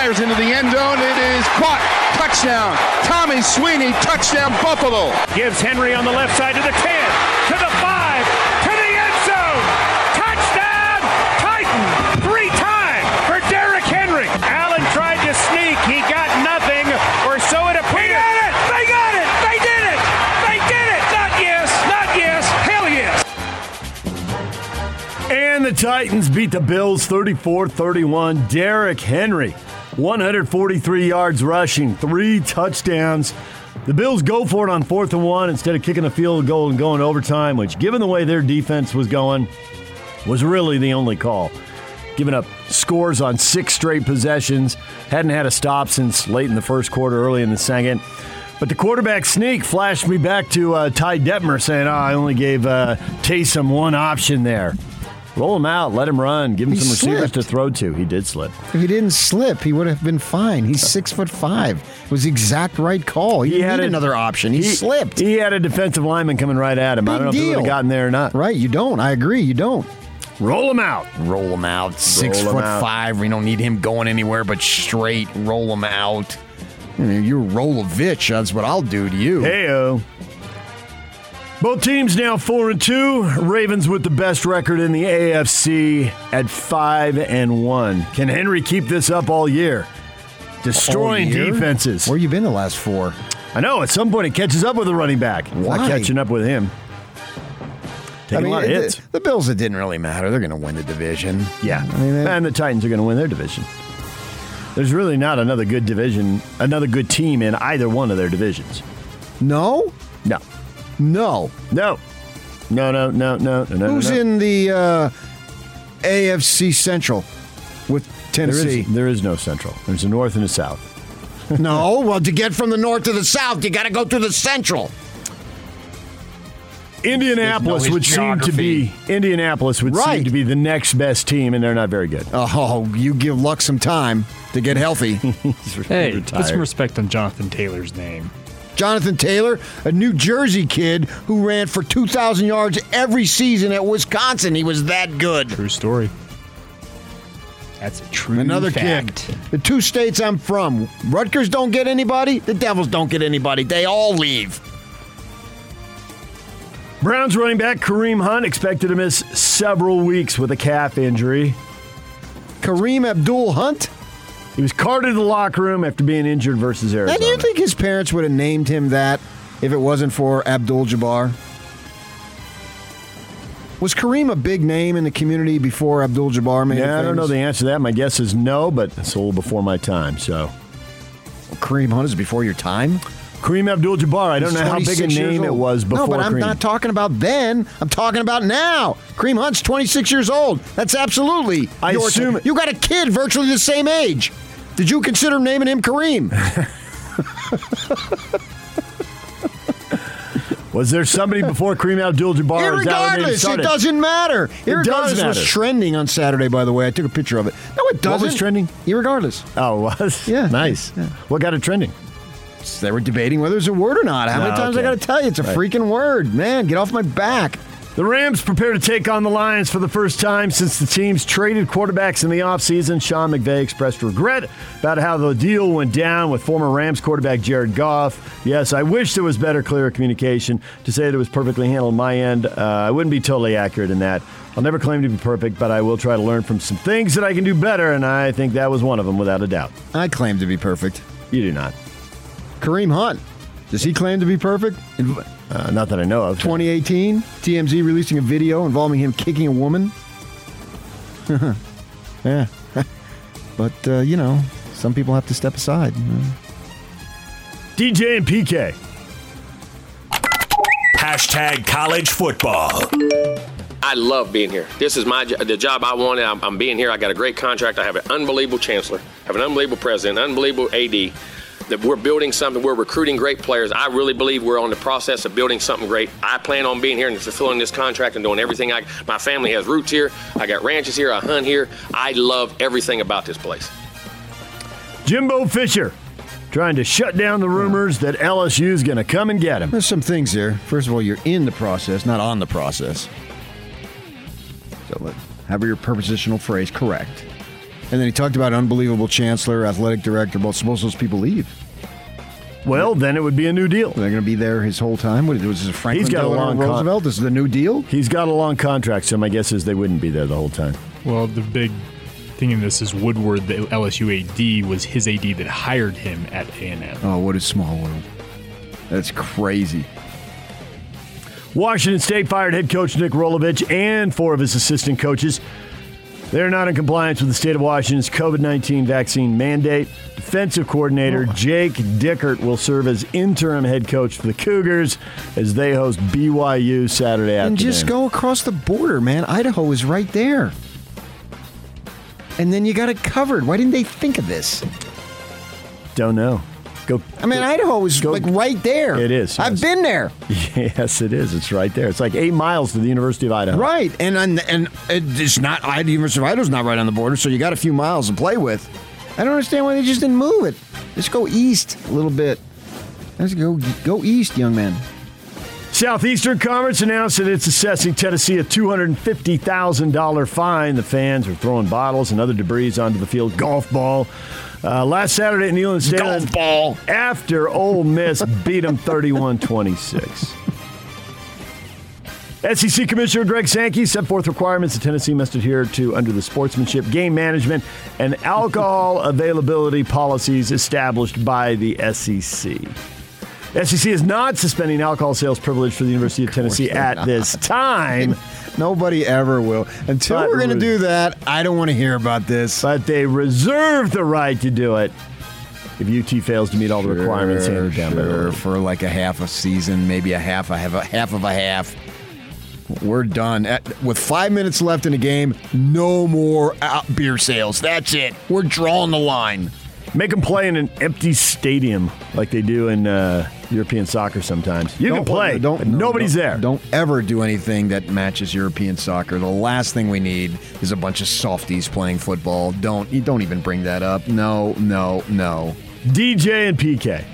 Fires into the end zone. It is caught. Touchdown. Tommy Sweeney, touchdown Buffalo. Gives Henry on the left side to the 10, to the 5, to the end zone. Touchdown! Titan! Three time for Derrick Henry. Allen tried to sneak. He got nothing, or so it appeared. They got it! They got it! They did it! They did it! Not yes! Not yes! Hell yes! And the Titans beat the Bills 34 31. Derrick Henry, 143 yards rushing, three touchdowns. The Bills go for it on fourth and one instead of kicking a field goal and going overtime, which, given the way their defense was going, was really the only call. Giving up scores on six straight possessions, hadn't had a stop since late in the first quarter, early in the second. But the quarterback sneak flashed me back to uh, Ty Detmer saying, oh, I only gave uh, Taysom one option there. Roll him out, let him run, give him He some receivers slipped. to throw to. He did slip. If he didn't slip, he would have been fine. He's six foot five. It was the exact right call. He, didn't need a- another option. He, slipped. He had a defensive lineman coming right at him. I don't know if he would have gotten there or not. right, you don't. I agree. You don't. Roll him out. Roll him out. Six Roll foot out. five. We don't need him going anywhere but straight. Roll him out. You're Rolovich. That's what I'll do to you. Heyo. Both teams now four and two. Ravens with the best record in the AFC at five and one. Can Henry keep this up all year? Destroying All year? defenses. Where you been the last four? I know at some point it catches up with the running back. Why? Not catching up with him. Taking a lot of it- hits. the Bills, it didn't really matter. They're going to win the division. Yeah, I mean, and the Titans are going to win their division. There's really not another good division, another good team in either one of their divisions. No, No, no. no, no, no, no, no, no. no, Who's no. in the uh, AFC Central with Tennessee? is, there is no central. There's a north and a south. no. Well, to get from the north to the south, you got to go through the Central. Indianapolis There's no would seem to be Indianapolis would seem to be the next best team, and they're not very good. Oh, you give Luck some time to get healthy. Hey, put some respect on Jonathan Taylor's name. Jonathan Taylor, a New Jersey kid who ran for 2,000 yards every season at Wisconsin. He was that good. True story. That's a true Another fact. kid. The two states I'm from, Rutgers don't get anybody, the Devils don't get anybody. They all leave. Browns running back Kareem Hunt expected to miss several weeks with a calf injury. Kareem Abdul Hunt. He was carted to the locker room after being injured versus Arizona. Do you think his parents would have named him that if it wasn't for Abdul Jabbar? Was Kareem a big name in the community before Abdul Jabbar made it yeah, I don't know the answer to that. My guess is no, but it's a little before my time. So Kareem Hunt is before your time? Kareem Abdul-Jabbar. I don't know how big a name it was before No, but I'm Kareem. not talking about then. I'm talking about now. Kareem Hunt's 26 years old. That's absolutely. I assume- time. you got a kid virtually the same age. Did you consider naming him Kareem? was there somebody before Kareem Abdul-Jabbar? Is that when they Irregardless, it doesn't matter. does Irregardless was trending on Saturday. By the way, I took a picture of it. No, it doesn't. What was trending? Irregardless, Oh, it was Yeah. nice. What got it trending? they were debating whether it's a word or not. How many Ah, times I got to tell you? It's a Right. freaking word, man. Get off my back. The Rams prepare to take on the Lions for the first time since the teams traded quarterbacks in the offseason. Sean McVay expressed regret about how the deal went down with former Rams quarterback Jared Goff. Yes, I wish there was better, clearer communication. To say that it was perfectly handled on my end, uh, I wouldn't be totally accurate in that. I'll never claim to be perfect, but I will try to learn from some things that I can do better, and I think that was one of them, without a doubt. I claim to be perfect. You do not. Kareem Hunt. Does he claim to be perfect? In Uh, not that I know of. 2018, TMZ releasing a video involving him kicking a woman. yeah. but, uh, you know, some people have to step aside. DJ and PK. Hashtag college football. I love being here. This is my the job I wanted. I'm, I'm being here. I got a great contract. I have an unbelievable chancellor. I have an unbelievable president, unbelievable AD. That we're building something. We're recruiting great players. I really believe we're on the process of building something great. I plan on being here and fulfilling this contract and doing everything. I my family has roots here. I got ranches here. I hunt here. I love everything about this place. Jimbo Fisher trying to shut down the rumors that LSU is going to come and get him. There's some things there. First of all, you're in the process, not on the process. So let, have your prepositional phrase correct. And then he talked about unbelievable chancellor, athletic director. Well, suppose those people leave. Well, then it would be a new deal. They're going to be there his whole time. What was this? Franklin He's got a Delano long con- Roosevelt. this is the new deal. He's got a long contract, so my guess is they wouldn't be there the whole time. Well, the big thing in this is Woodward, the LSU AD, was his AD that hired him at A&M. Oh, what a small world. That's crazy. Washington State fired head coach Nick Rolovich and four of his assistant coaches. They're not in compliance with the state of Washington's COVID 19 vaccine mandate. Defensive coordinator oh. Jake Dickert will serve as interim head coach for the Cougars as they host BYU Saturday afternoon. And just go across the border, man. Idaho is right there. And then you got it covered. Why didn't they think of this? Don't know. Go. I mean, Idaho is Go- like right there. It is, I've been there. Yes, it is. It's right there. It's like eight miles to the University of Idaho. Right, and and, and it's not. I University of Idaho's not right on the border, so you got a few miles to play with. I don't understand why they just didn't move it. Just go east a little bit. Let's go go east, young man. Southeastern Conference announced that it's assessing Tennessee a $250,000 fine. The fans are throwing bottles and other debris onto the field. Golf ball. Uh, last Saturday at Neyland Stadium. Golf ball. After Ole Miss beat them 31 26. SEC Commissioner Greg Sankey set forth requirements that Tennessee must adhere to under the sportsmanship, game management, and alcohol availability policies established by the SEC. SEC is not suspending alcohol sales privilege for the University of Tennessee they're at not. this time, Nobody ever will. Until But we're going to do that, I don't want to hear about this. but they reserve the right to do it if UT fails to meet all the requirements handed down Sure, for like a half a season, maybe a half, a half, a half of a half. We're done. At, with five minutes left in the game, no more out beer sales. That's it. We're drawing the line. Make them play in an empty stadium like they do in uh, European soccer sometimes. You can play, Don't, but no, nobody's don't- there. Don't ever do anything that matches European soccer. The last thing we need is a bunch of softies playing football. Don't you don't even bring that up. No, no, no. DJ and PK.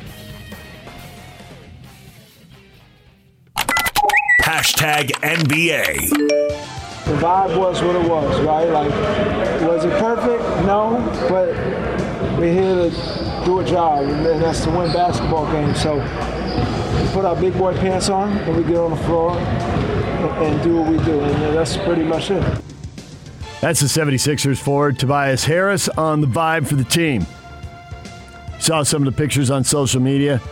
Hashtag NBA. The vibe was what it was, right? Like, was it perfect? No, but we're here to do a job, and that's to win basketball games. So we put our big boy pants on, and we get on the floor and, and do what we do, and that's pretty much it. That's the 76ers forward Tobias Harris on the vibe for the team. Saw some of the pictures on social media.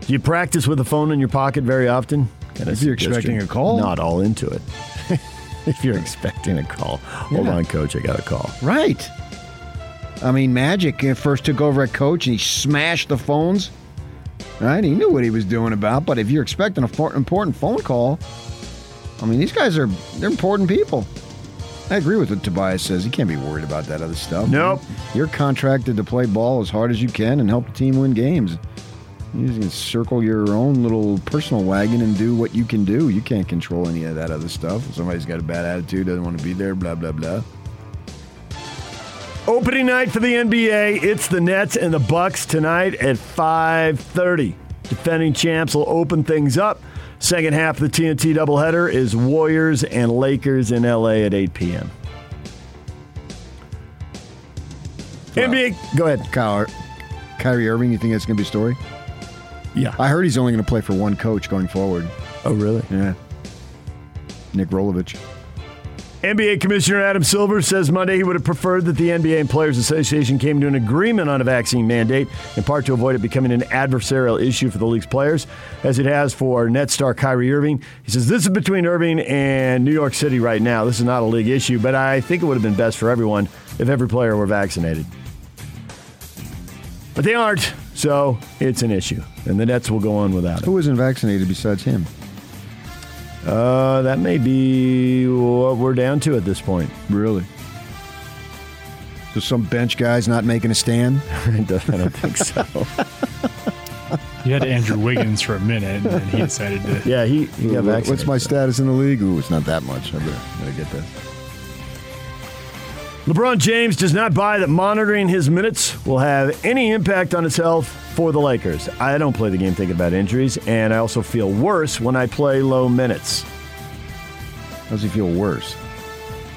Do you practice with a phone in your pocket very often? Kinda If you're expecting a call. Not all into it. if you're expecting a call. Hold on, coach, I got a call. Right. I mean, Magic uh, first took over at coach and he smashed the phones. Right? He knew what he was doing about. But if you're expecting an important phone call, I mean, these guys are they're important people. I agree with what Tobias says. You can't be worried about that other stuff. Nope. You're contracted to play ball as hard as you can and help the team win games. You just can circle your own little personal wagon and do what you can do. You can't control any of that other stuff. If somebody's got a bad attitude, doesn't want to be there, blah blah blah. Opening night for the NBA. It's the Nets and the Bucks tonight at 5:30. Defending champs will open things up. Second half of the TNT doubleheader is Warriors and Lakers in LA at 8 p.m. NBA, go ahead. Kyle, Kyrie Irving, you think that's going to be a story? Yeah. I heard he's only going to play for one coach going forward. Oh, really? Yeah. Nick Rolovich. NBA Commissioner Adam Silver says Monday he would have preferred that the NBA and Players Association came to an agreement on a vaccine mandate, in part to avoid it becoming an adversarial issue for the league's players, as it has for net star Kyrie Irving. He says this is between Irving and New York City right now. This is not a league issue, but I think it would have been best for everyone if every player were vaccinated. But they aren't, so it's an issue. And the Nets will go on without it. Who isn't vaccinated besides him? Uh, that may be what we're down to at this point. Really? So some bench guy's not making a stand? I don't think so. You had Andrew Wiggins for a minute, and LeBron James does not buy that monitoring his minutes will have any impact on his health for the Lakers. I don't play the game thinking about injuries, and I also feel worse when I play low minutes. How does he feel worse?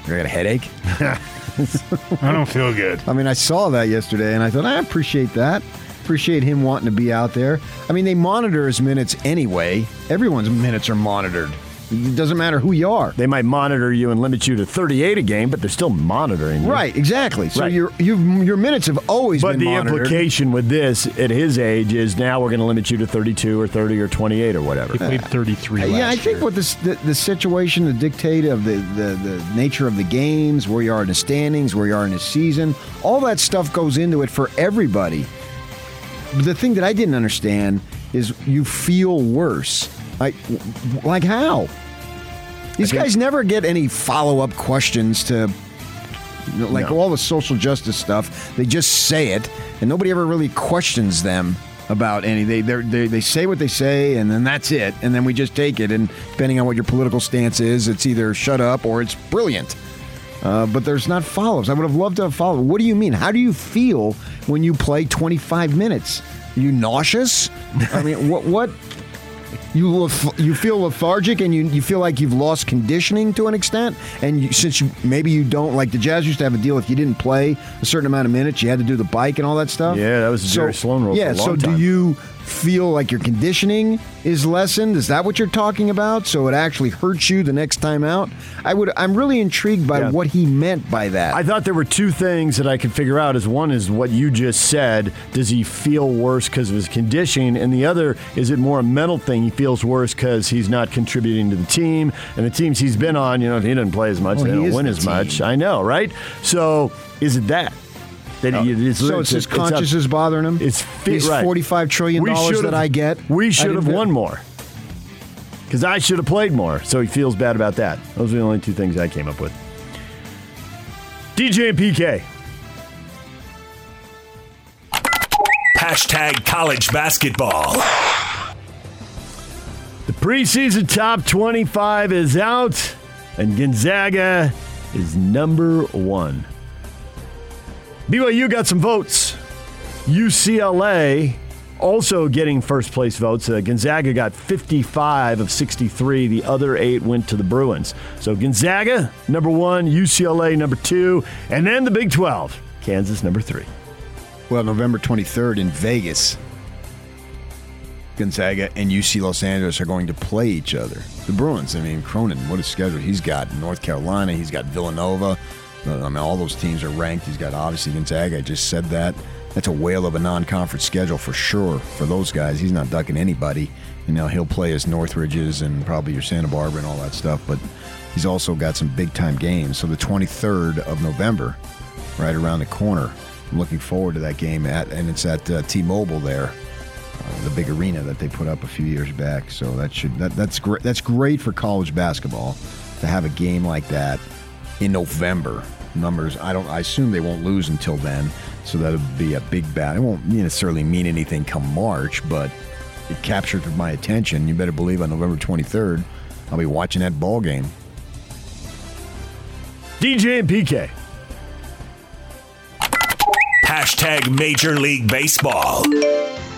I got a headache? I don't feel good. I mean, I saw that yesterday, and I thought, I appreciate that. Appreciate him wanting to be out there. I mean, they monitor his minutes anyway. Everyone's minutes are monitored. It doesn't matter who you are. They might monitor you and limit you to 38 a game, but they're still monitoring you. Right, exactly. So Right. your your your minutes have always been longer. But the monitored. implication with this at his age is now we're going to limit you to 32 or 30 or 28 or whatever. He played 33 last Yeah, I think year. what this the, the situation, the dictate of the, the the nature of the games, where you are in the standings, where you are in the season, all that stuff goes into it for everybody. But the thing that I didn't understand is you feel worse. Like, like how? These think- guys never get any follow up questions to like No. all the social justice stuff. They just say it, and nobody ever really questions them about any. They they they say what they say, and then that's it. And then we just take it. And depending on what your political stance is, it's either shut up or it's brilliant. Uh, but there's not follows. I would have loved to have followed. What do you mean? How do you feel when you play 25 minutes? Are you nauseous? I mean, what what? You you feel lethargic and you, you feel like you've lost conditioning to an extent. And you, since you maybe you don't like the Jazz used to have a deal if you didn't play a certain amount of minutes, you had to do the bike and all that stuff. Yeah, that was the Jerry Sloan rule Yeah, a so time. do you feel like your conditioning is lessened? Is that what you're talking about? So it actually hurts you the next time out? I would. I'm really intrigued by Yeah. what he meant by that. I thought there were two things that I could figure out. Is one is what you just said. Does he feel worse because of his conditioning? And the other is it more a mental thing? He feels worse because he's not contributing to the team, and the teams he's been on, you know, he doesn't play as much, Well, they he don't win the as team. much. I know, right? So is it that? That uh, he, it's, so it's his conscience is bothering him. It's fi- These right. 45 trillion We dollars should've- that I get. We should have won more. Because I should have played more. So he feels bad about that. Those are the only two things I came up with. DJ and PK. Hashtag college basketball. The preseason top 25 is out, and Gonzaga is number one. BYU got some votes. UCLA also getting first place votes. Uh, Gonzaga got 55 of 63. The other eight went to the Bruins. So Gonzaga, number one, UCLA, number two, and then the Big 12, Kansas, number three. Well, November 23rd in Vegas, Gonzaga and UC Los Angeles are going to play each other. The Bruins, I mean, Cronin, what a schedule. He's got North Carolina, he's got Villanova. I mean, all those teams are ranked. He's got obviously Gonzaga. I just said that. That's a whale of a non conference schedule for sure for those guys. He's not ducking anybody. You know, he'll play his Northridges and probably your Santa Barbara and all that stuff, but he's also got some big time games. So the 23rd of November, right around the corner. I'm looking forward to that game at, and it's at uh, T-Mobile there, uh, the big arena that they put up a few years back. So that should that, that's great. That's great for college basketball to have a game like that in November. Numbers, I don't. I assume they won't lose until then, so that'll be a big bat. It won't necessarily mean anything come March, but it captured my attention. You better believe on November 23rd, I'll be watching that ball game. DJ and PK. Hashtag Major League Baseball.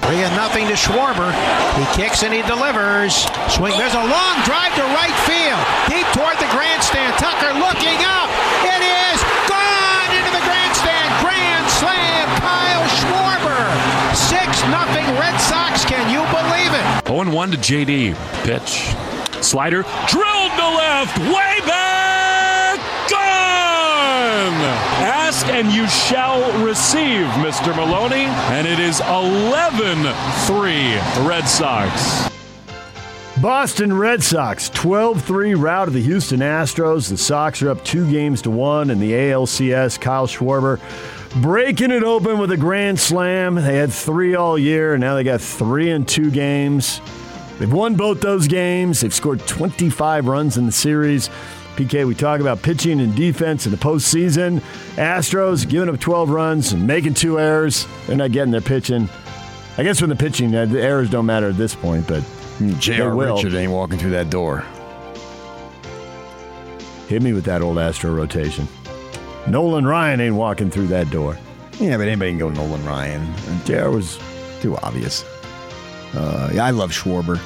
Three and nothing to Schwarber. He kicks and he delivers. Swing. There's a long drive to right field. Deep toward the grandstand. Tucker looking up. It is gone into the grandstand. Grand slam. Kyle Schwarber. Six nothing Red Sox. Can you believe it? 0 1 to JD. Pitch. Slider. Drilled to left. Way back. Gone. Ask and you shall receive, Mr. Maloney. And it is 11 3 Red Sox. Boston Red Sox 12-3 rout of the Houston Astros. The Sox are up two games to one in the ALCS. Kyle Schwarber breaking it open with a grand slam. They had three all year, and now they got three in two games. They've won both those games. They've scored 25 runs in the series. PK, we talk about pitching and defense in the postseason. Astros giving up 12 runs and making two errors. They're not getting their pitching. I guess when the pitching, uh, the errors don't matter at this point, but J.R. will. Richard ain't walking through that door. hit me with that old Astro rotation. Nolan Ryan ain't walking through that door. Yeah, but anybody can go Nolan Ryan. JR was too obvious. Uh, yeah, I love Schwarber.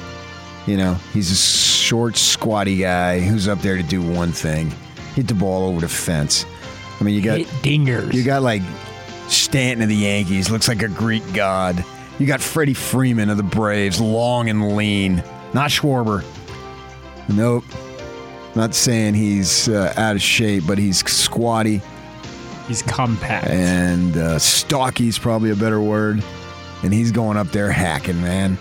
You know, he's a short, squatty guy who's up there to do one thing: hit the ball over the fence. I mean, you got Hit dingers. You got like Stanton of the Yankees, looks like a Greek god. You got Freddie Freeman of the Braves, long and lean. Not Schwarber. Nope. Not saying he's uh, out of shape, but he's squatty. He's compact. And uh, stocky's probably a better word. And he's going up there hacking, man.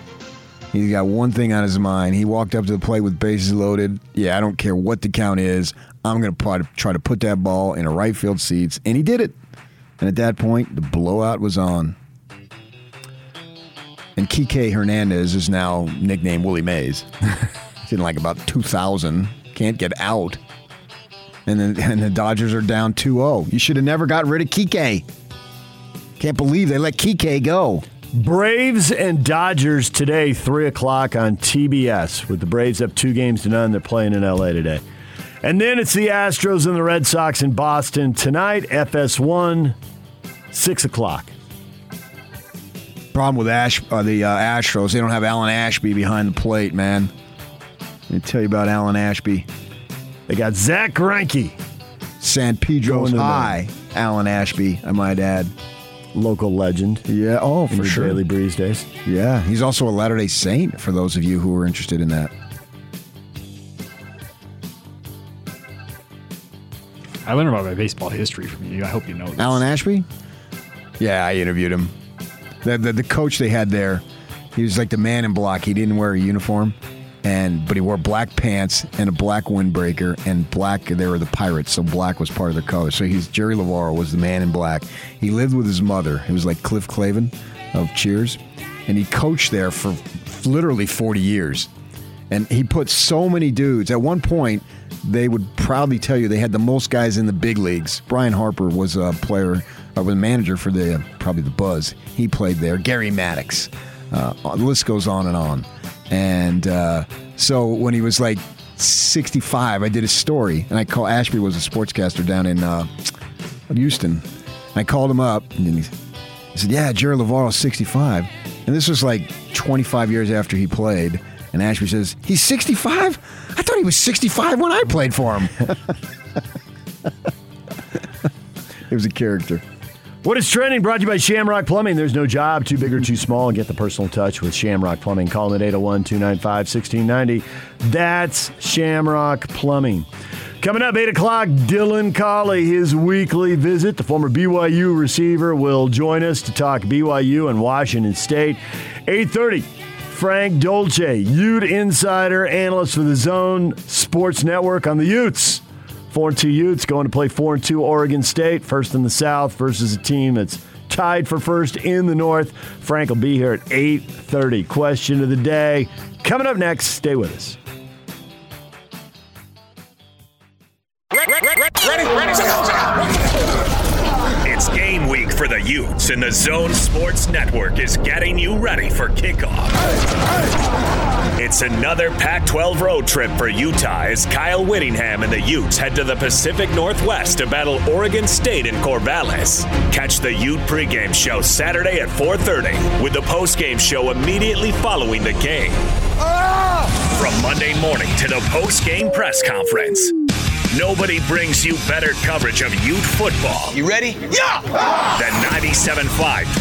He's got one thing on his mind. He walked up to the plate with bases loaded. Yeah, I don't care what the count is. I'm going to try to put that ball in a right field seats. And he did it. And at that point, the blowout was on. And Kike Hernandez is now nicknamed Willie Mays. He's in like about 2,000. Can't get out. And then and the Dodgers are down 2 0. You should have never got rid of Kike. Can't believe they let Kike go. Braves and Dodgers today, 3 o'clock on TBS, with the Braves up two games to none. They're playing in LA today. And then it's the Astros and the Red Sox in Boston tonight, FS1, 6 o'clock. Problem with Ash, uh, the uh, Astros, they don't have Alan Ashby behind the plate, man. Let me tell you about Alan Ashby. They got Zack Greinke. San Pedro's Going to high, Alan Ashby, I might add. Local legend. Yeah, oh, in for your sure. Daily Breeze days. Yeah, he's also a Latter day Saint for those of you who are interested in that. I learned about my baseball history from you. I hope you know this. Alan Ashby? Yeah, I interviewed him. The, the, the coach they had there, he was like the man in black. He didn't wear a uniform, and but he wore black pants and a black windbreaker and black. They were the Pirates, so black was part of their color. So he's Jerry Lavarro was the man in black. He lived with his mother. It was like Cliff Clavin of Cheers, and he coached there for literally forty years. And he put so many dudes. At one point, they would proudly tell you they had the most guys in the big leagues. Brian Harper was a player, uh, was a manager for the uh, probably the Buzz. He played there. Gary Maddox. Uh, the list goes on and on. And uh, so when he was like 65, I did a story, and I call Ashby was a sportscaster down in uh, Houston. I called him up, and he, he said, "Yeah, Jerry Lavarro's 65." And this was like 25 years after he played. And Ashby says, He's 65? I thought he was 65 when I played for him. it was a character. What is trending? Brought to you by Shamrock Plumbing. There's no job too big or too small. Get the personal touch with Shamrock Plumbing. Call them at 801 295 1690. That's Shamrock Plumbing. Coming up, 8 o'clock, Dylan Collie, his weekly visit. The former BYU receiver will join us to talk BYU and Washington State. 830, Frank Dolce, Ute insider, analyst for the Zone Sports Network on the Utes. 4 2 Utes going to play 4 2 Oregon State, first in the South versus a team that's tied for first in the North. Frank will be here at 8:30. Question of the day coming up next. Stay with us. It's game week for the Utes, and the Zone Sports Network is getting you ready for kickoff. It's another Pac 12 road trip for Utah as Kyle Whittingham and the Utes head to the Pacific Northwest to battle Oregon State in Corvallis. Catch the Ute pregame show Saturday at 4:30 with the postgame show immediately following the game. From Monday morning to the postgame press conference. Nobody brings you better coverage of Ute football. You ready? Yeah! The 97.5,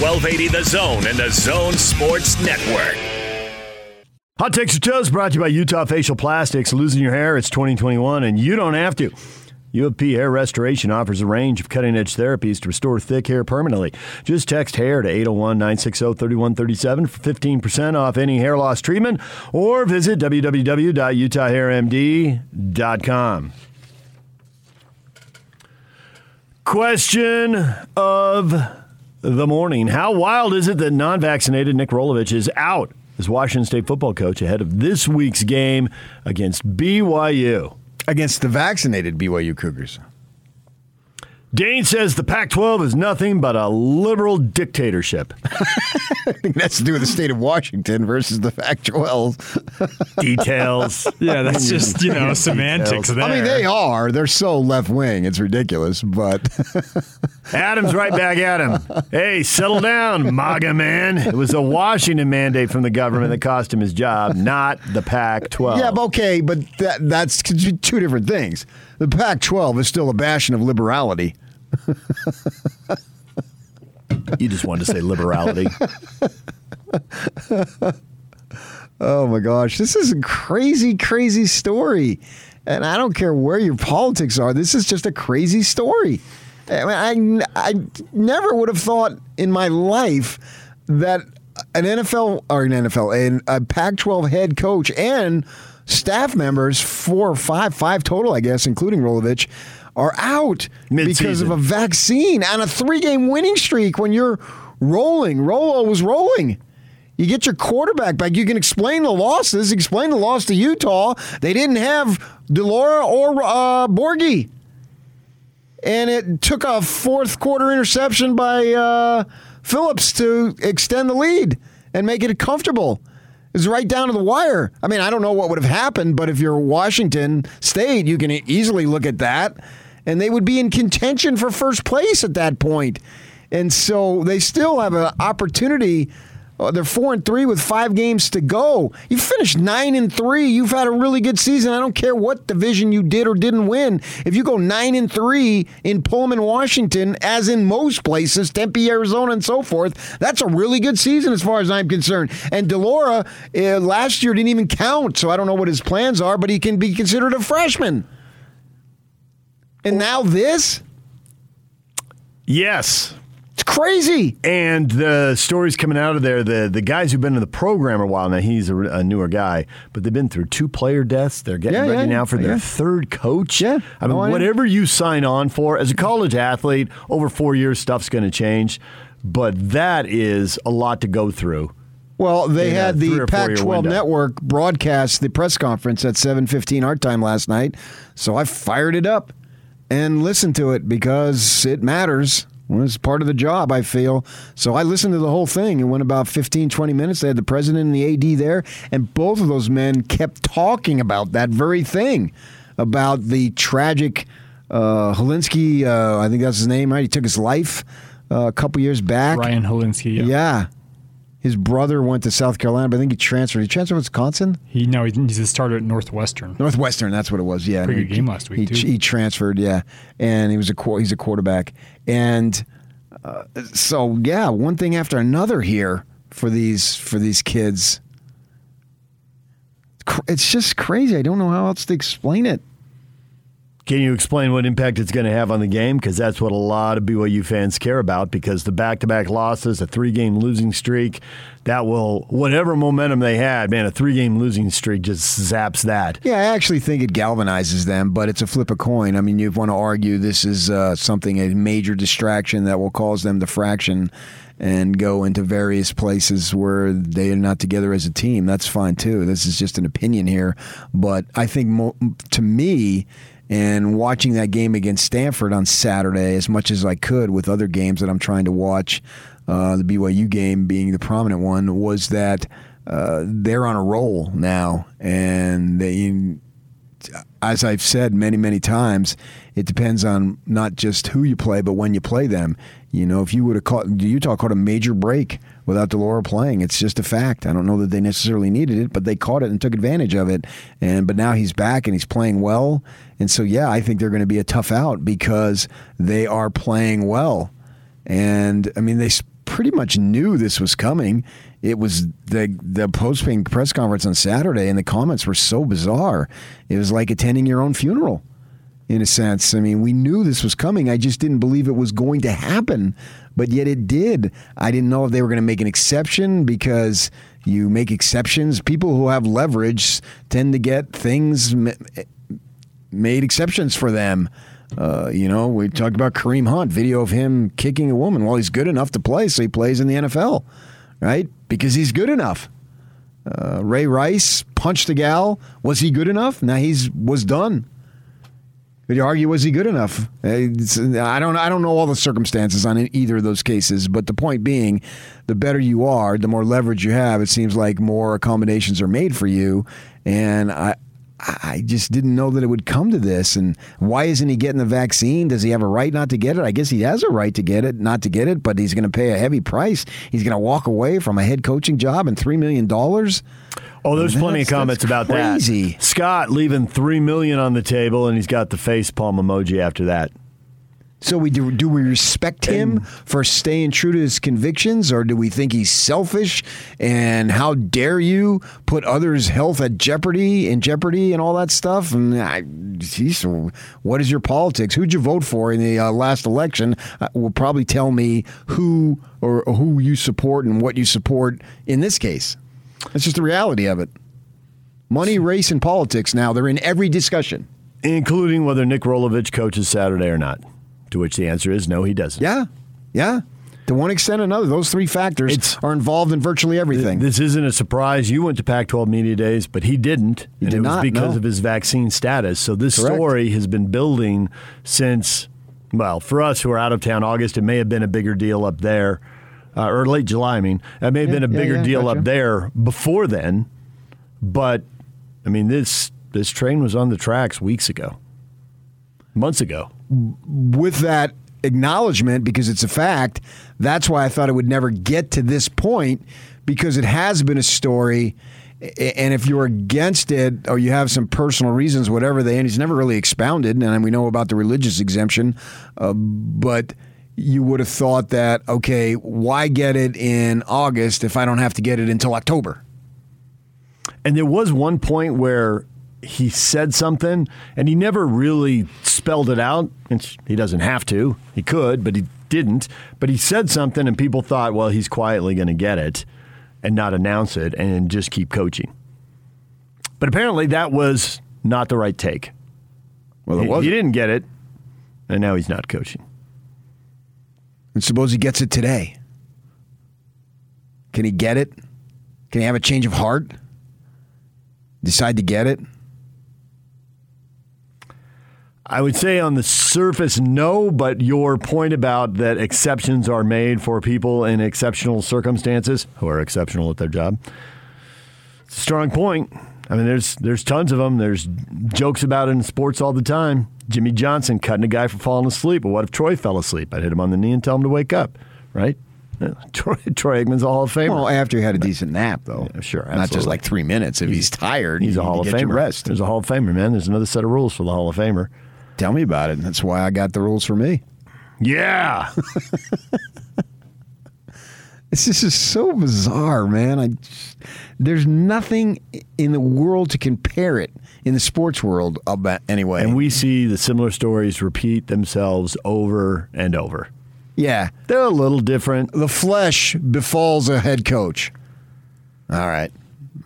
1280 The Zone and the Zone Sports Network. Hot Takes or Toast brought to you by Utah Facial Plastics. Losing your hair, it's 2021, and you don't have to. UFP Hair Restoration offers a range of cutting edge therapies to restore thick hair permanently. Just text hair to 801 960 3137 for 15% off any hair loss treatment or visit www.utahhairmd.com. Question of the morning. How wild is it that non vaccinated Nick Rolovich is out as Washington State football coach ahead of this week's game against BYU? Against the vaccinated BYU Cougars. Dane says the Pac 12 is nothing but a liberal dictatorship. I think that's to do with the state of Washington versus the Pac 12. Details. Yeah, that's hmm. just, you know, semantics there. I mean, they are. They're so left wing. It's ridiculous, but. Adam's right back at him. Hey, settle down, MAGA man. It was a Washington mandate from the government that cost him his job, not the Pac 12. Yeah, but okay, but that, that's two different things. The Pac 12 is still a bastion of liberality. you just wanted to say liberality. oh my gosh, this is a crazy, crazy story. And I don't care where your politics are, this is just a crazy story. I, mean, I, I never would have thought in my life that an NFL or an NFL, and a Pac 12 head coach and staff members, four or five, five total, I guess, including Rolovich, are out Mid-season. because of a vaccine and a three game winning streak when you're rolling. Rolo was rolling. You get your quarterback back. You can explain the losses. Explain the loss to Utah. They didn't have de Laura or uh, Borghi. And it took a fourth quarter interception by uh, Phillips to extend the lead and make it comfortable It was right down to the wire. I mean, I don't know what would have happened, but if you're Washington State, you can easily look at that, and they would be in contention for first place at that point. And so they still have an opportunity uh, they're four and three with five games to go. You finished nine and three. You've had a really good season. I don't care what division you did or didn't win. If you go nine and three in Pullman, Washington, as in most places, Tempe, Arizona, and so forth, that's a really good season as far as I'm concerned. And de Laura uh, last year didn't even count, so I don't know what his plans are, but he can be considered a freshman. And now this. Yes, crazy. And the stories coming out of there, the the guys who've been in the program a while now, he's a, a newer guy, but they've been through two player deaths. They're getting yeah, ready yeah, now for their yeah. third coach. Yeah. I mean, oh, whatever you sign on for as a college athlete, over four years, stuff's going to change. But that is a lot to go through. Well, they had the Pac-12 network broadcast the press conference at 7:15 our time last night, so I fired it up and listened to it because it matters. Well, it's part of the job, I feel. So I listened to the whole thing. It went about 15, 20 minutes. They had the president and the AD there, and both of those men kept talking about that very thing about the tragic uh, Hilinski, uh, I think that's his name, right? He took his life uh, a couple years back. Ryan Hilinski, yeah. yeah. His brother went to South Carolina, but I think he transferred. He transferred to Wisconsin. He no, he's a starter at Northwestern. Northwestern, that's what it was. Yeah, pretty good game last week he, too. He transferred, yeah, and he was a he's a quarterback, and uh, so yeah, one thing after another here for these for these kids. It's just crazy. I don't know how else to explain it. Can you explain what impact it's going to have on the game? Because that's what a lot of BYU fans care about. Because the back-to-back losses, a three-game losing streak, that will whatever momentum they had, man, a three-game losing streak just zaps that. Yeah, I actually think it galvanizes them, but it's a flip a coin. I mean, you want to argue this is uh, something a major distraction that will cause them to fraction and go into various places where they are not together as a team. That's fine too. This is just an opinion here, but I think mo- to me and watching that game against Stanford on Saturday as much as I could with other games that I'm trying to watch, uh, the BYU game being the prominent one, was that uh, they're on a roll now, and they, as I've said many many times, it depends on not just who you play, but when you play them. You know, if you would have caught Utah caught a major break without de Laura playing. It's just a fact. I don't know that they necessarily needed it, but they caught it and took advantage of it. And but now he's back and he's playing well. And so yeah, I think they're going to be a tough out because they are playing well. And I mean, they pretty much knew this was coming. It was the the post press conference on Saturday, and the comments were so bizarre. It was like attending your own funeral in a sense. I mean, we knew this was coming. I just didn't believe it was going to happen, but yet it did. I didn't know if they were going to make an exception because you make exceptions. People who have leverage tend to get things made exceptions for them. Uh, you know, we talked about Kareem Hunt, video of him kicking a woman. Well, he's good enough to play, so he plays in the NFL, right? Because he's good enough. Uh, Ray Rice punched a gal. Was he good enough? Now he's was done. Could you argue was he good enough? I don't. I don't know all the circumstances on either of those cases, but the point being, the better you are, the more leverage you have. It seems like more accommodations are made for you, and I. I just didn't know that it would come to this. And why isn't he getting the vaccine? Does he have a right not to get it? I guess he has a right to get it, not to get it, but he's going to pay a heavy price. He's going to walk away from a head coaching job and $3 million. Oh, there's That's- plenty of comments about crazy. that. Scott leaving three million on the table, and he's got the face palm emoji after that. So we do, do we respect him for staying true to his convictions, or do we think he's selfish? And how dare you put others' health at jeopardy, in jeopardy, and all that stuff? And I, geez, what is your politics? Who'd you vote for in the uh, last election? Uh, will probably tell me who or who you support and what you support in this case. That's just the reality of it. Money, race, and politics. Now they're in every discussion. including whether Nick Rolovich coaches Saturday or not. To which the answer is no, he doesn't. Yeah, yeah. To one extent or another, those three factors are involved in virtually everything. This isn't a surprise. You went to Pac-12 media days, but he didn't. He and did it was not, because no. of his vaccine status. So this Correct. story has been building since, well, for us who are out of town, August. It may have been a bigger deal up there, uh, or late July. I mean, it may have Yeah, been a yeah, bigger yeah, deal gotcha. up there before then. But I mean, this this train was on the tracks weeks ago, months ago. With that acknowledgement, because it's a fact, that's why I thought it would never get to this point, because it has been a story. And if you're against it or you have some personal reasons, whatever they, and he's never really expounded, and we know about the religious exemption, uh, but you would have thought that, okay, why get it in August if I don't have to get it until October? And there was one point where he said something and he never really spelled it out. It's, he doesn't have to. He could, but he didn't. But he said something and people thought, well, he's quietly going to get it and not announce it and just keep coaching. But apparently that was not the right take. Well, it he, wasn't. he didn't get it, and now he's not coaching. And suppose he gets it today. Can he get it? Can he have a change of heart? Decide to get it? I would say on the surface, no, but your point about that exceptions are made for people in exceptional circumstances who are exceptional at their job. Strong point. I mean, there's there's tons of them. There's jokes about it in sports all the time. Jimmy Johnson cutting a guy for falling asleep. But what if Troy fell asleep? I'd hit him on the knee and tell him to wake up, right? Troy, Troy Aikman's a Hall of Famer. Well, after he had a decent nap, though. Yeah, sure, Not just like three minutes. If he's, tired, He's a Hall of Famer. rest. There's a Hall of Famer, man. There's another set of rules for the Hall of Famer. Tell me about it. That's why I got the rules for me. Yeah. This is just so bizarre, man. I just- there's nothing in the world to compare it in the sports world about anyway. And we see the similar stories repeat themselves over and over. yeah, They're a little different. the flesh befalls a head coach. All right,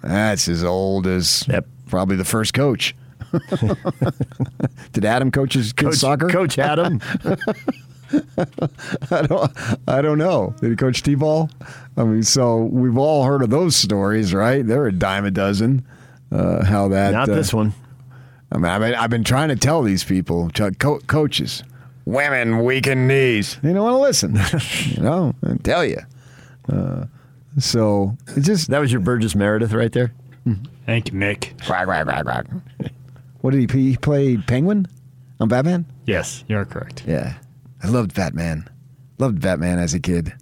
that's as old as Yep. probably the first coach. Did Adam coach his Coach, soccer? Coach Adam. I don't, I don't know. Did he coach T-ball? I mean, so we've all heard of those stories, right? They're a dime a dozen. Uh, how that? Not uh, this one. I mean, I've been, I've been trying to tell these people, ch- co- coaches, women weaken knees. They don't want to listen. you know, I tell you. Uh, so it's just That was your Burgess Meredith right there. Thank you, Nick. Quack, quack, quack, quack. What did he play? He played Penguin on Batman? Yes, you're correct. Yeah. I loved Batman. Loved Batman as a kid.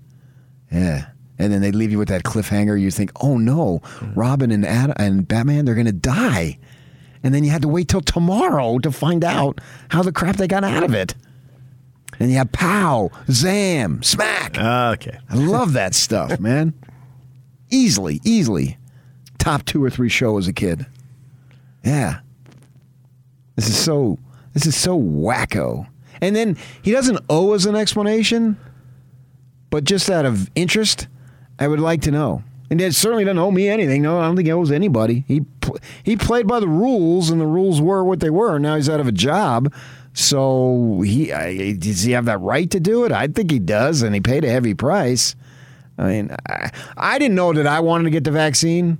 Yeah. And then they leave you with that cliffhanger. You think, oh no, mm. Robin and Ad- and Batman, they're going to die. And then you had to wait till tomorrow to find out how the crap they got out of it. And you have pow, zam, smack. Ah, okay. I love that stuff, man. Easily, easily. Top two or three show as a kid. Yeah. This is so this is so wacko. And then he doesn't owe us an explanation, but just out of interest, I would like to know. And it certainly doesn't owe me anything. No, I don't think he owes anybody. He pl- he played by the rules, and the rules were what they were. Now he's out of a job, So he I, does he have that right to do it? I think he does, and he paid a heavy price. I mean, I, I didn't know that I wanted to get the vaccine,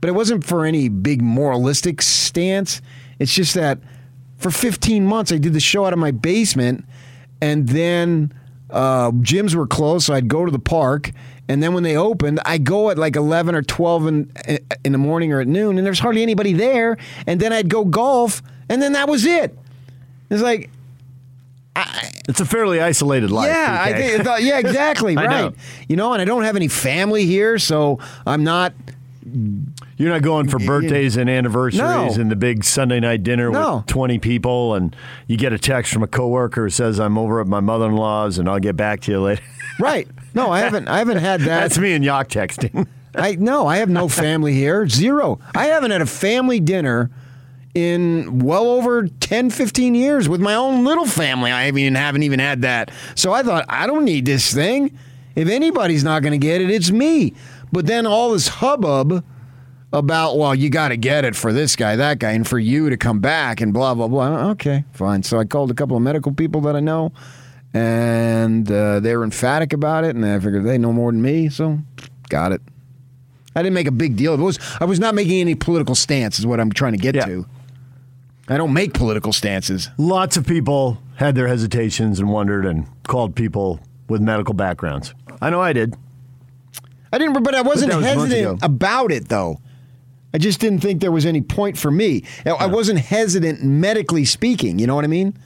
but it wasn't for any big moralistic stance. It's just that for 15 months I did the show out of my basement, and then uh, gyms were closed, so I'd go to the park. And then when they opened, I go at like 11 or 12 in, eh, eh, in the morning or at noon, and there's hardly anybody there. And then I'd go golf, and then that was it. It's like, It's a fairly isolated life. yeah, I think, thought- uh, yeah, exactly, I know. right. You know, and I don't have any family here, so I'm not. You're not going for birthdays and anniversaries No. and the big Sunday night dinner No. with 20 people, and you get a text from a coworker who says, "I'm over at my mother-in-law's, and I'll get back to you later." Right. No, I haven't. I haven't had that. That's me and Yock texting. I no, I have no family here. Zero. I haven't had a family dinner in well over 10, 15 years with my own little family. I even, haven't even had that. So I thought, I don't need this thing. If anybody's not going to get it, it's me. But then all this hubbub about, well, you got to get it for this guy, that guy, and for you to come back and blah, blah, blah. Okay, fine. So I called a couple of medical people that I know, and uh, they were emphatic about it, and I figured they know more than me, so got it. I didn't make a big deal. It was I was not making any political stance. Is what I'm trying to get to. I don't make political stances. Lots of people had their hesitations and wondered and called people with medical backgrounds. I know I did. I didn't, but I wasn't that was hesitant about it though. I just didn't think there was any point for me. I- I wasn't hesitant medically speaking. You know what I mean?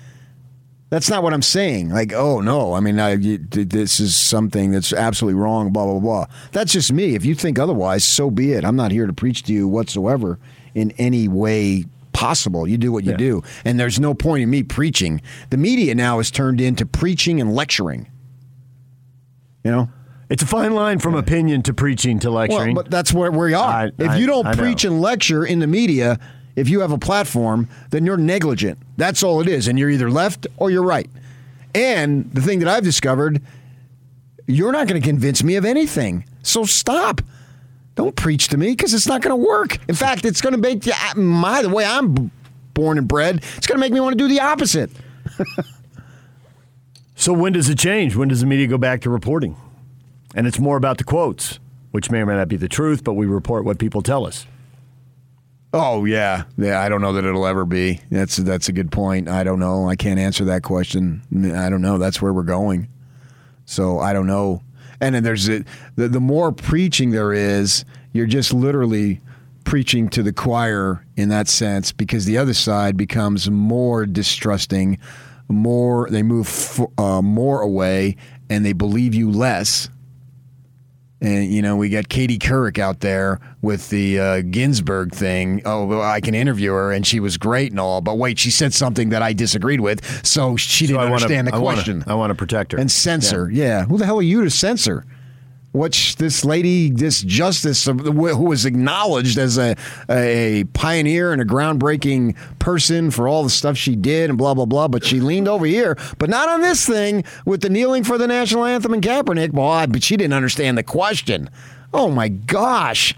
That's not what I'm saying. Like, oh no, I mean, I, you, this is something that's absolutely wrong. Blah blah blah. That's just me. If you think otherwise, so be it. I'm not here to preach to you whatsoever in any way possible. You do what you Yeah. do, and there's no point in me preaching. The media now is turned into preaching and lecturing. You know. It's a fine line from opinion to preaching to lecturing. Well, but that's where we are. I- if I- you don't I know. preach and lecture in the media, if you have a platform, then you're negligent. That's all it is. And you're either left or you're right. And the thing that I've discovered, you're not going to convince me of anything. So stop. Don't preach to me because it's not going to work. In fact, it's going to make you, my, the way I'm born and bred, it's going to make me want to do the opposite. So when does it change? When does the media go back to reporting? And it's more about the quotes, which may or may not be the truth, but we report what people tell us. Oh yeah, yeah. I don't know that it'll ever be. That's that's a good point. I don't know. I can't answer that question. I don't know. That's where we're going. So I don't know. And then there's the the more preaching there is, you're just literally preaching to the choir in that sense because the other side becomes more distrusting, more they move uh, more away, and they believe you less. And you know, we got Katie Couric out there with the uh, Ginsburg thing. Oh, well, I can interview her, and she was great and all. But wait, she said something that I disagreed with, so she didn't I wanna- understand the I wanna- question. I want to protect her. and censor, yeah. Who the hell are you to censor? What's this lady, this justice who was acknowledged as a a pioneer and a groundbreaking person for all the stuff she did and blah blah blah, but she leaned over here, but not on this thing with the kneeling for the national anthem and Kaepernick. Well, but she didn't understand the question. Oh my gosh.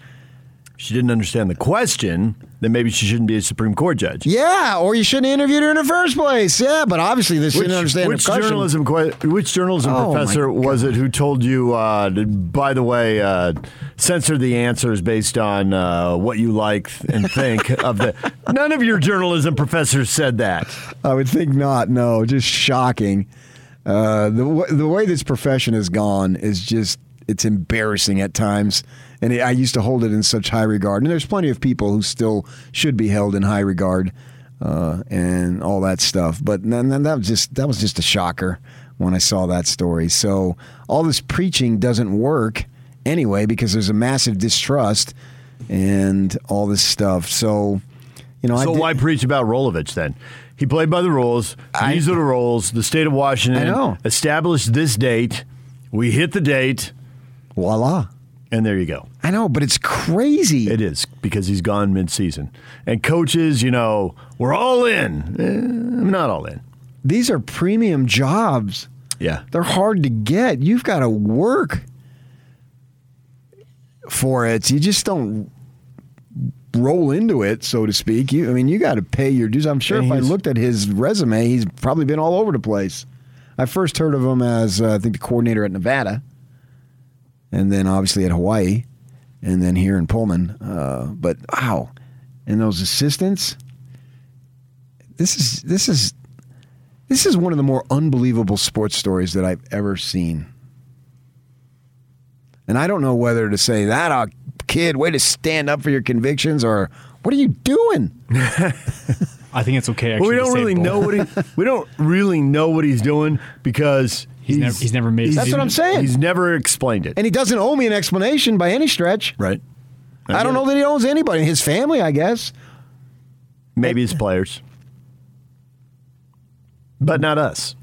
She didn't understand the question, then maybe she shouldn't be a Supreme Court judge. Yeah, or you shouldn't have interviewed her in the first place. Yeah, but obviously this didn't understand which journalism which journalism Oh, professor was it who told you uh, by the way uh, censor the answers based on uh, what you like and think of the none of your journalism professors said that I would think not. No, just shocking. Uh, the w- the way this profession has gone is just it's embarrassing at times, and I used to hold it in such high regard. And there's plenty of people who still should be held in high regard, uh, and all that stuff. But then, then that was just that was just a shocker when I saw that story. So all this preaching doesn't work anyway because there's a massive distrust and all this stuff. So. You know, I so why preach about Rolovich then he played by the rules these are the rules the state of Washington I established this date we hit the date voila and there you go I know, but it's crazy. It is because he's gone mid-season, and coaches, you know, we're all in. Eh, I'm not all in. These are premium jobs. Yeah, They're hard to get. You've got to work for it. You just don't roll into it, so to speak. You, I mean, you got to pay your dues. I'm sure And if I looked at his resume, he's probably been all over the place. I first heard of him as uh, I think the coordinator at Nevada, and then obviously at Hawaii, and then here in Pullman. Uh, but wow, and those assistants. This is this is this is one of the more unbelievable sports stories that I've ever seen. And I don't know whether to say that, uh, kid, way to stand up for your convictions, or what are you doing? I think it's okay. Actually, Well, we don't really both. know what he we don't really know what he's doing because He's never- he's never made- That's what I'm saying. He's never explained it. And he doesn't owe me an explanation by any stretch. right. I don't know that he owes anybody. His family, I guess. Maybe his players, but not us.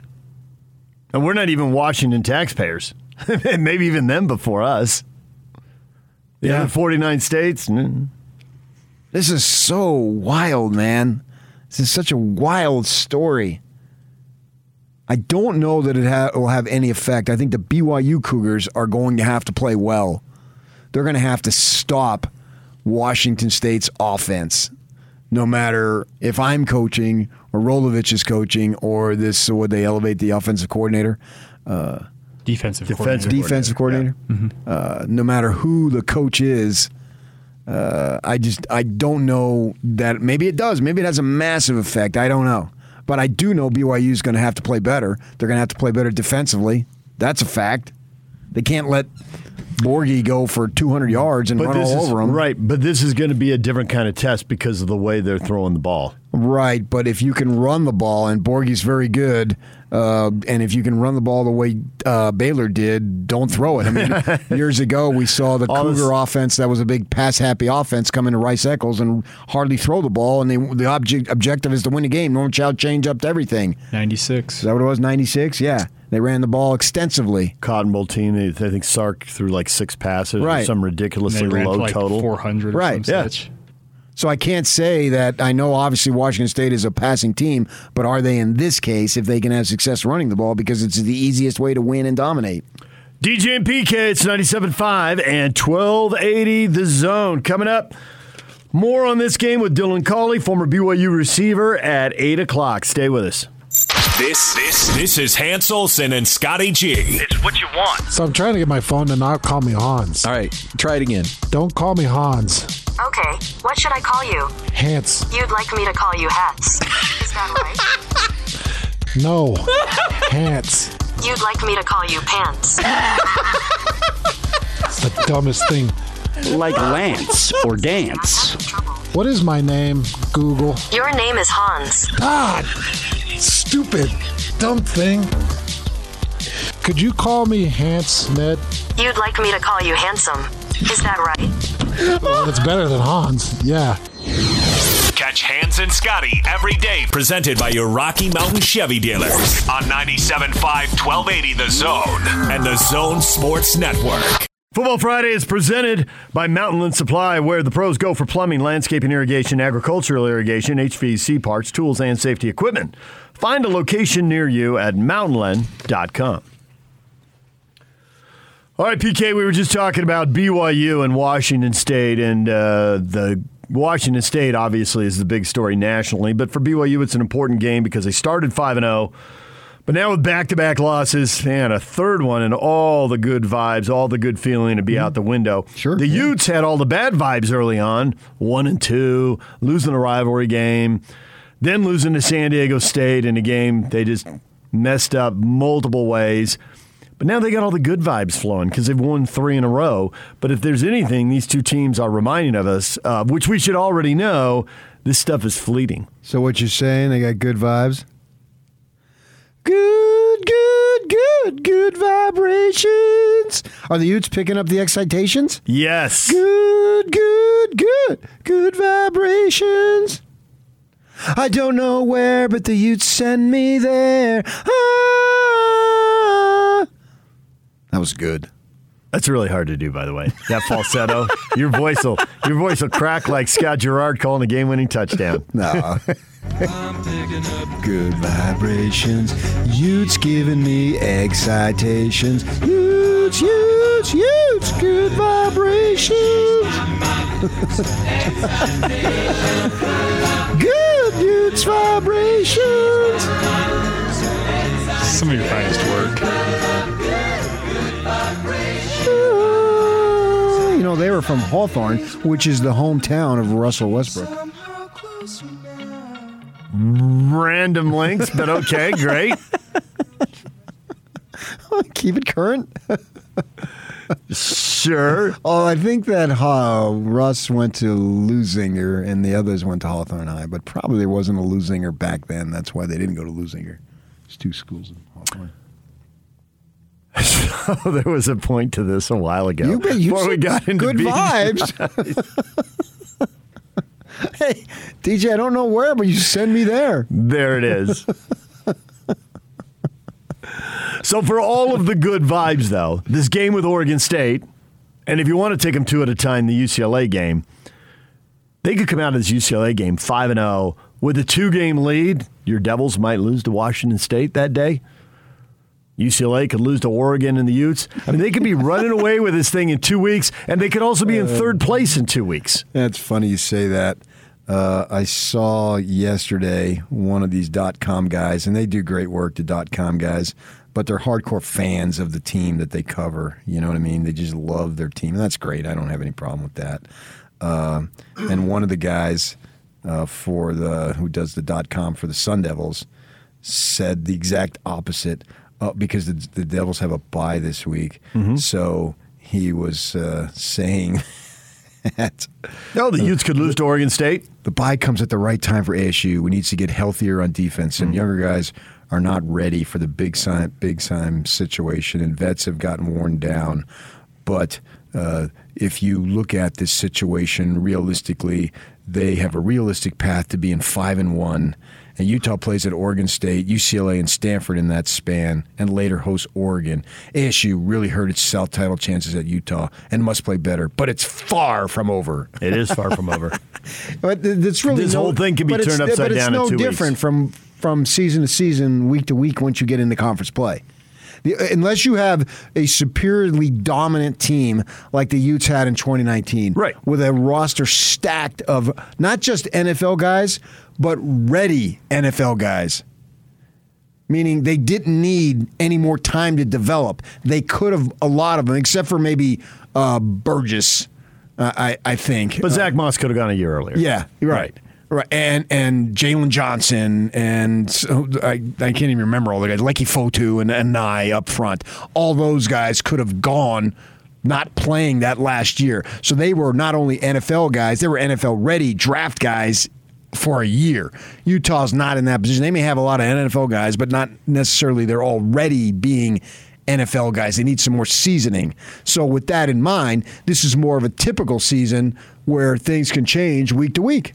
And we're not even Washington taxpayers. Maybe even them before us. The Yeah. other 49 states. mm. This is so wild, man. This is such a wild story. I don't know that it ha- will have any effect. I think the BYU Cougars are going to have to play well. They're going to have to stop Washington State's offense, no matter if I'm coaching or Rolovich is coaching or this, would they elevate the offensive coordinator? Uh, defensive Defensive coordinator. defensive coordinator. Uh, no matter who the coach is, uh, I just I don't know that. Maybe it does. Maybe it has a massive effect. I don't know. But I do know BYU is going to have to play better. They're going to have to play better defensively. That's a fact. They can't let Borghi go for 200 yards and run all is, over them. Right, but this is going to be a different kind of test because of the way they're throwing the ball. Right, but if you can run the ball, and Borghi's very good, uh, and if you can run the ball the way uh, Baylor did, don't throw it. I mean, years ago we saw the All Cougar this- offense that was a big pass happy offense come into Rice Eccles and hardly throw the ball, and they, the object, objective is to win the game. Norm Chow changed up to everything. 96. Is that what it was? Ninety six? Yeah, they ran the ball extensively. Cotton Bowl team, they- I think Sark threw like six passes, or Right. some ridiculously low like total. 400 or Right, some yeah. such. So I can't say that I know obviously Washington State is a passing team, but are they in this case if they can have success running the ball because it's the easiest way to win and dominate? DJ and PK, it's 97.5 and 1280 the zone. Coming up, more on this game with Dylan Collie, former BYU receiver, at 8 o'clock. Stay with us. This this this is Hans Olsen and Scotty G. It's what you want. So I'm trying to get my phone to not call me Hans. All right, try it again. Don't call me Hans. Okay, what should I call you? Hans. You'd like me to call you Hats. Is that right? No. Hans. You'd like me to call you Pants. It's the dumbest thing. Like Lance or Dance. What is my name, Google? Your name is Hans. God! Stupid. Dumb thing. Could you call me Hans, Ned? You'd like me to call you Handsome. Is that right? Well, it's better than Hans. Yeah. Catch Hans and Scotty every day, presented by your Rocky Mountain Chevy dealers on 97.5 1280 The Zone and The Zone Sports Network. Football Friday is presented by Mountainland Supply, where the pros go for plumbing, landscaping, irrigation, agricultural irrigation, HVAC parts, tools, and safety equipment. Find a location near you at mountainland.com. All right, PK, we were just talking about BYU and Washington State, and uh, the Washington State obviously is the big story nationally, but for BYU, it's an important game because they started 5 0. But now with back-to-back losses, man, a third one and all the good vibes, all the good feeling to be out the window. Sure. The Utes had all the bad vibes early on, one and two, losing a rivalry game, then losing to San Diego State in a game they just messed up multiple ways. But now they got all the good vibes flowing because they've won three in a row. But if there's anything these two teams are reminding of us, uh, which we should already know, this stuff is fleeting. So what you're saying? They got good vibes. Good, good, good, good vibrations. Are the Utes picking up the excitations? Yes. Good, good, good, good vibrations. I don't know where, but the Utes send me there. Ah. That was good. That's really hard to do, by the way. That falsetto, your voice will your voice will crack like Scott Garrard calling a game-winning touchdown. No. Good vibrations. Utes giving me excitations. Utes, Utes, Utes. Good vibrations. Good Utes vibrations. Some of your finest work. You know, they were from Hawthorne, which is the hometown of Russell Westbrook. Random links, but okay, great. Keep it current. Sure. Oh, I think that uh, Russ went to Leuzinger and the others went to Hawthorne High, but probably there wasn't a Leuzinger back then. That's why they didn't go to Leuzinger. It's two schools in Hawthorne. There was a point to this a while ago. You bet- you before we got into good vibes. hey, DJ, I don't know where, but you send me there. There it is. so for all of the good vibes, though, this game with Oregon State, and if you want to take them two at a time, the UCLA game, they could come out of this UCLA game five and zero with a two-game lead. Your Devils might lose to Washington State that day. UCLA could lose to Oregon and the Utes. I mean, they could be running away with this thing in two weeks, and they could also be in third place in two weeks. That's funny you say that. Uh, I saw yesterday one of these dot com guys, and they do great work, the dot com guys, but they're hardcore fans of the team that they cover. You know what I mean? They just love their team. And that's great. I don't have any problem with that. Uh, and one of the guys uh, for the who does the dot com for the Sun Devils said the exact opposite uh, because the, the Devils have a bye this week. So he was uh, saying that. No, the Utes could lose to Oregon State. The bye comes at the right time for ASU. We need to get healthier on defense. Some younger guys are not ready for the big time, big time situation, and vets have gotten worn down. But uh, if you look at this situation realistically, they have a realistic path to being five and one. And Utah plays at Oregon State, UCLA, and Stanford in that span, and later hosts Oregon. ASU really hurt its South title chances at Utah and must play better, but it's far from over. It is far from over. But it's really This no- whole thing can be turned upside but down in It's two no weeks. different from from season to season, week to week. Once you get into conference play, the, unless you have a superiorly dominant team like the Utes had in 2019, right, with a roster stacked of not just NFL guys but ready NFL guys. Meaning they didn't need any more time to develop. They could have a lot of them, except for maybe uh, Burgess. Uh, I I think, But Uh, Zach Moss could have gone a year earlier. yeah, you're right. Right, and and Jaylon Johnson and I, I can't even remember all the guys. Leki Fotu and, and Nye up front. All those guys could have gone not playing that last year. So they were not only NFL guys, they were NFL ready draft guys for a year. Utah's not in that position. They may have a lot of NFL guys, but not necessarily they're already being NFL guys. They need some more seasoning. So with that in mind, this is more of a typical season where things can change week to week.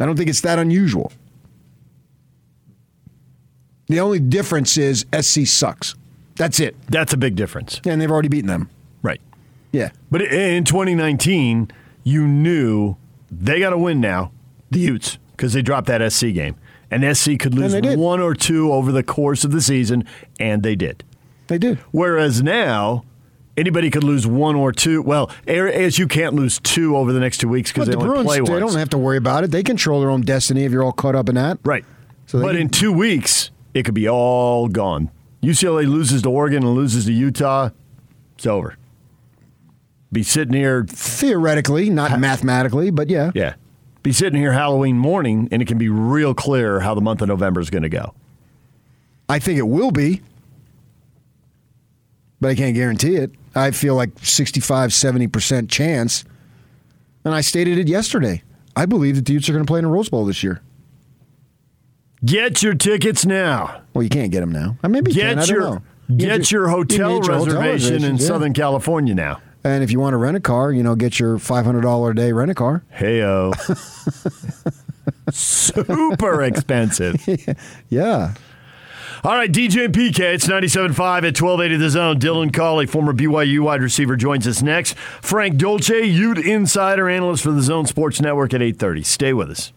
I don't think it's that unusual. The only difference is SC sucks. That's it. That's a big difference. And they've already beaten them. Right. Yeah. But in 2019, you knew they got to win now, the Utes, because they dropped that SC game. And SC could lose one or two over the course of the season, and they did. They did. Whereas now, anybody could lose one or two. Well, ASU can't lose two over the next two weeks because they the Bruins, play they don't have to worry about it. They control their own destiny if you're all caught up in that. Right. So but can- in two weeks, it could be all gone. UCLA loses to Oregon and loses to Utah. It's over. Be sitting here theoretically, not mathematically, but yeah. Yeah. Be sitting here Halloween morning, and it can be real clear how the month of November is going to go. I think it will be, but I can't guarantee it. I feel like 65, 70% chance. And I stated it yesterday. I believe that the Utes are going to play in a Rose Bowl this year. Get your tickets now. Well, you can't get them now. Uh, Maybe you Get can. Your. You get can- your hotel get your hotel reservation in yeah. Southern California now. And if you want to rent a car, you know, get your $500 a day rent a car. Heyo. Super expensive. Yeah. All right, DJ and PK, it's 97.5 at 1280 The Zone. Dylan Collie, former BYU wide receiver, joins us next. Frank Dolce, Ute insider analyst for the Zone Sports Network at 830. Stay with us.